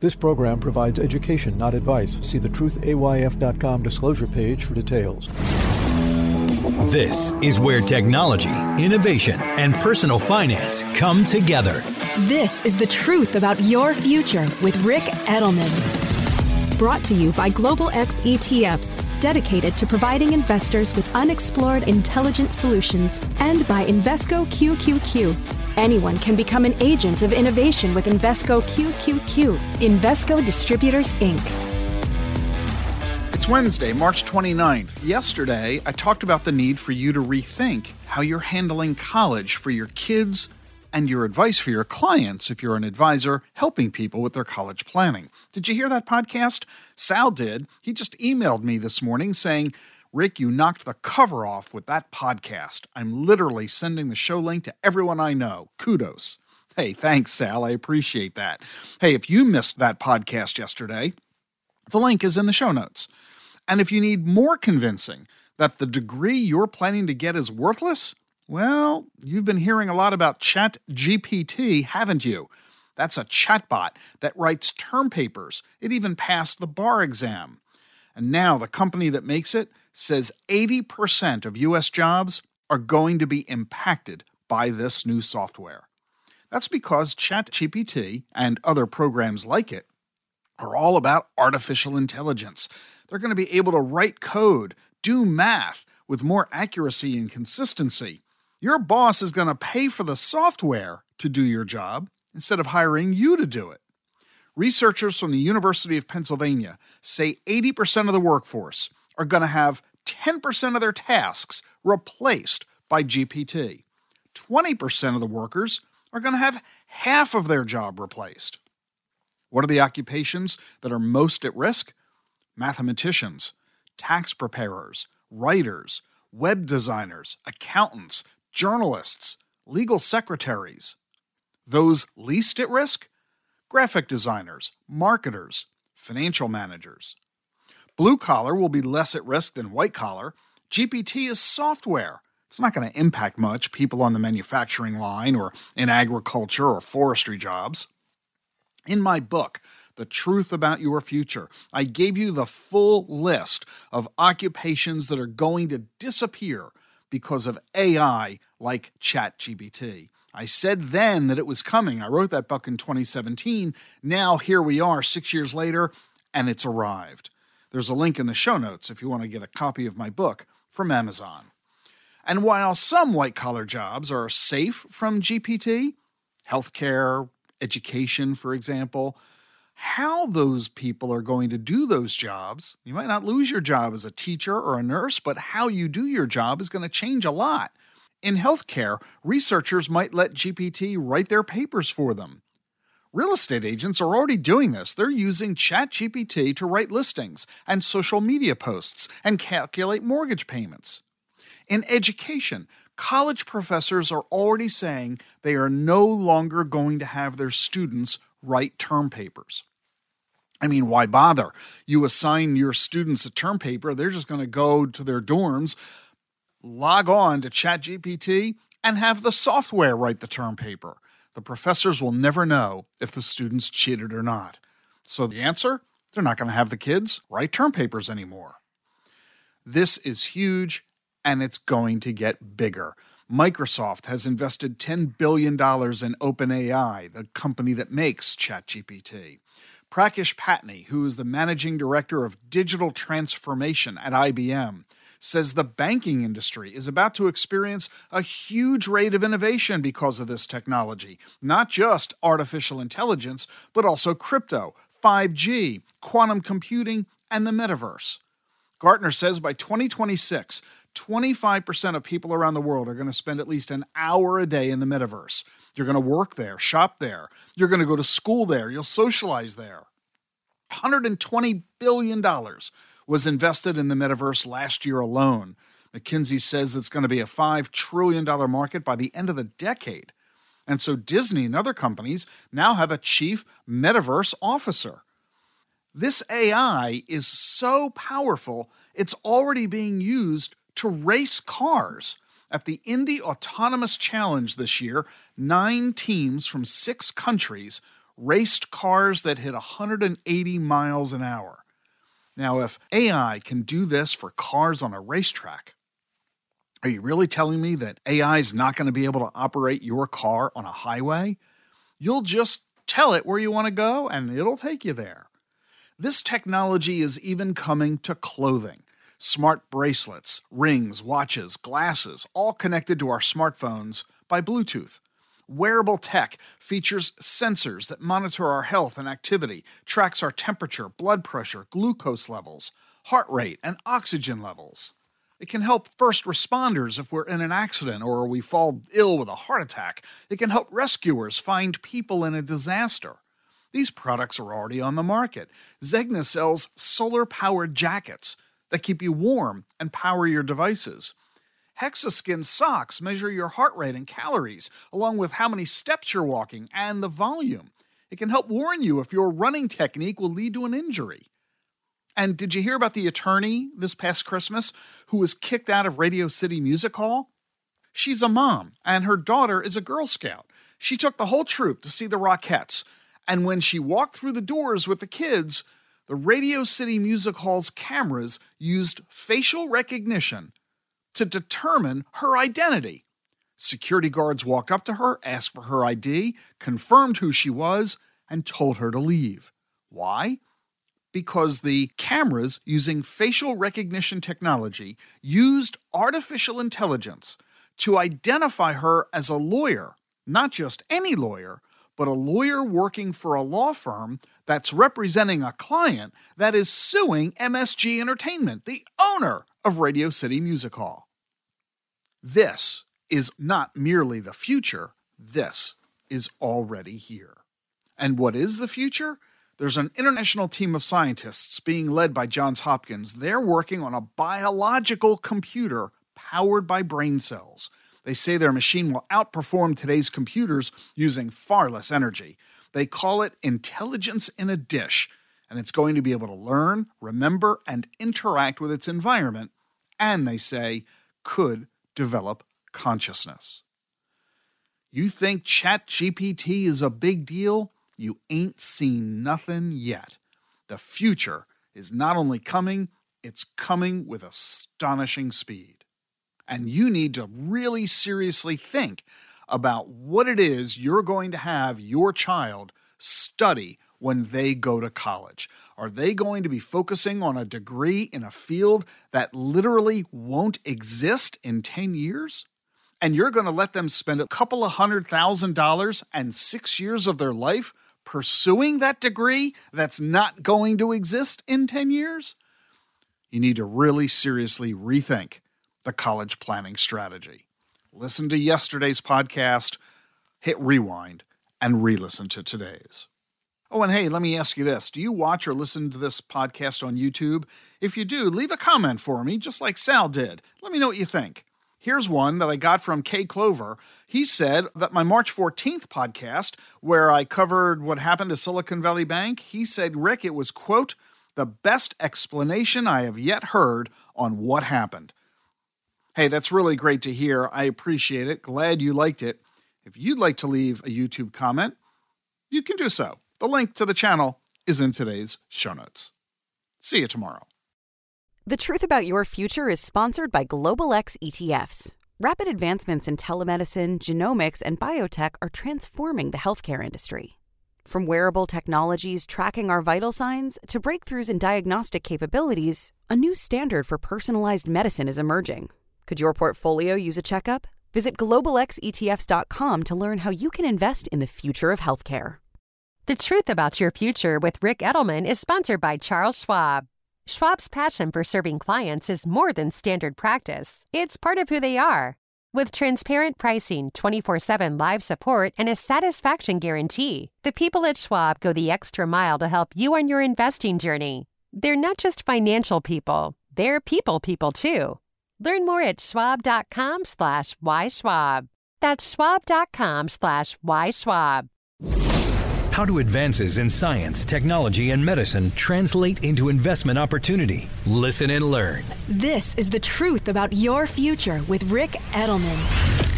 This program provides education, not advice. See the truthayf.com disclosure page for details. This is where technology, innovation, and personal finance come together. This is the truth about your future with Ric Edelman. Brought to you by Global X ETFs, dedicated to providing investors with unexplored intelligent solutions, and by Invesco QQQ Anyone can become an agent of innovation with Invesco QQQ. Invesco Distributors, Inc. It's Wednesday, March 29th. Yesterday, I talked about the need for you to rethink how you're handling college for your kids and your advice for your clients if you're an advisor helping people with their college planning. Did you hear that podcast? Sal did. He just emailed me this morning saying, Ric, you knocked the cover off with that podcast. I'm literally sending the show link to everyone I know. Kudos. Hey, thanks, Sal. I appreciate that. Hey, if you missed that podcast yesterday, the link is in the show notes. And if you need more convincing that the degree you're planning to get is worthless, well, you've been hearing a lot about Chat GPT, haven't you? That's a chatbot that writes term papers. It even passed the bar exam. And now the company that makes it says 80% of US jobs are going to be impacted by this new software. That's because ChatGPT and other programs like it are all about artificial intelligence. They're going to be able to write code, do math with more accuracy and consistency. Your boss is going to pay for the software to do your job instead of hiring you to do it. Researchers from the University of Pennsylvania say 80% of the workforce are going to have 10% of their tasks replaced by GPT. 20% of the workers are going to have half of their job replaced. What are the occupations that are most at risk? Mathematicians, tax preparers, writers, web designers, accountants, journalists, legal secretaries. Those least at risk? Graphic designers, marketers, financial managers. Blue collar will be less at risk than white collar. GPT is software. It's not going to impact much people on the manufacturing line or in agriculture or forestry jobs. In my book, The Truth About Your Future, I gave you the full list of occupations that are going to disappear because of AI like ChatGPT. I said then that it was coming. I wrote that book in 2017. Now, here we are, six years later, and it's arrived. There's a link in the show notes if you want to get a copy of my book from Amazon. And while some white collar jobs are safe from GPT, healthcare, education, for example, how those people are going to do those jobs, you might not lose your job as a teacher or a nurse, but how you do your job is going to change a lot. In healthcare, researchers might let GPT write their papers for them. Real estate agents are already doing this. They're using ChatGPT to write listings and social media posts and calculate mortgage payments. In education, college professors are already saying they are no longer going to have their students write term papers. I mean, why bother? You assign your students a term paper, they're just going to go to their dorms, log on to ChatGPT, and have the software write the term paper the professors will never know if the students cheated or not. So the answer? They're not going to have the kids write term papers anymore. This is huge and it's going to get bigger. Microsoft has invested $10 billion in OpenAI, the company that makes ChatGPT. Prakash Patni, who is the managing director of digital transformation at IBM, says the banking industry is about to experience a huge rate of innovation because of this technology, not just artificial intelligence, but also crypto, 5G, quantum computing, and the metaverse. Gartner says by 2026, 25% of people around the world are going to spend at least an hour a day in the metaverse. You're going to work there, shop there, you're going to go to school there, you'll socialize there. $120 billion was invested in the metaverse last year alone. McKinsey says it's going to be a $5 trillion market by the end of the decade. And so Disney and other companies now have a chief metaverse officer. This AI is so powerful, it's already being used to race cars. At the Indy Autonomous Challenge this year, nine teams from six countries raced cars that hit 180 miles an hour. Now, if AI can do this for cars on a racetrack, are you really telling me that AI is not going to be able to operate your car on a highway? You'll just tell it where you want to go and it'll take you there. This technology is even coming to clothing. Smart bracelets, rings, watches, glasses, all connected to our smartphones by Bluetooth. Wearable tech features sensors that monitor our health and activity, tracks our temperature, blood pressure, glucose levels, heart rate, and oxygen levels. It can help first responders if we're in an accident or we fall ill with a heart attack. It can help rescuers find people in a disaster. These products are already on the market. Zegna sells solar powered jackets that keep you warm and power your devices. Hexoskin socks measure your heart rate and calories, along with how many steps you're walking and the volume. It can help warn you if your running technique will lead to an injury. And did you hear about the attorney this past Christmas who was kicked out of Radio City Music Hall? She's a mom, and her daughter is a Girl Scout. She took the whole troop to see the Rockettes, and when she walked through the doors with the kids, the Radio City Music Hall's cameras used facial recognition to determine her identity. Security guards walked up to her, asked for her ID, confirmed who she was, and told her to leave. Why? because the cameras using facial recognition technology used artificial intelligence to identify her as a lawyer, not just any lawyer, but a lawyer working for a law firm that's representing a client that is suing MSG Entertainment, the owner of Radio City Music Hall. This is not merely the future, this is already here. And what is the future? There's an international team of scientists being led by Johns Hopkins. They're working on a biological computer powered by brain cells. They say their machine will outperform today's computers using far less energy. They call it intelligence in a dish, and it's going to be able to learn, remember, and interact with its environment, and they say could develop consciousness. You think ChatGPT is a big deal? you ain't seen nothing yet. The future is not only coming, it's coming with astonishing speed. And you need to really seriously think about what it is you're going to have your child study when they go to college. Are they going to be focusing on a degree in a field that literally won't exist in 10 years? And you're going to let them spend a couple of hundred thousand dollars and six years of their life pursuing that degree that's not going to exist in 10 years, you need to really seriously rethink the college planning strategy. Listen to yesterday's podcast, hit rewind, and re listen to today's. Oh, and hey, let me ask you this Do you watch or listen to this podcast on YouTube? If you do, leave a comment for me, just like Sal did. Let me know what you think. Here's one that I got from Kay Clover. He said that my March 14th podcast, where I covered what happened to Silicon Valley Bank, he said, Ric, it was, quote, the best explanation I have yet heard on what happened. Hey, that's really great to hear. I appreciate it. Glad you liked it. If you'd like to leave a YouTube comment, you can do so. The link to the channel is in today's show notes. See you tomorrow. The Truth About Your Future is sponsored by Global X ETFs. Rapid advancements in telemedicine, genomics, and biotech are transforming the healthcare industry. From wearable technologies tracking our vital signs to breakthroughs in diagnostic capabilities, a new standard for personalized medicine is emerging. Could your portfolio use a checkup? Visit globalxetfs.com to learn how you can invest in the future of healthcare. The Truth About Your Future with Ric Edelman is sponsored by Charles Schwab. Schwab's passion for serving clients is more than standard practice, it's part of who they are. With transparent pricing, 24 7 live support, and a satisfaction guarantee, the people at Schwab go the extra mile to help you on your investing journey. They're not just financial people, they're people people too. Learn more at schwab.com slash yschwab. That's schwab.com slash yschwab. How do advances in science, technology, and medicine translate into investment opportunity? Listen and learn. This is the truth about your future with Ric Edelman.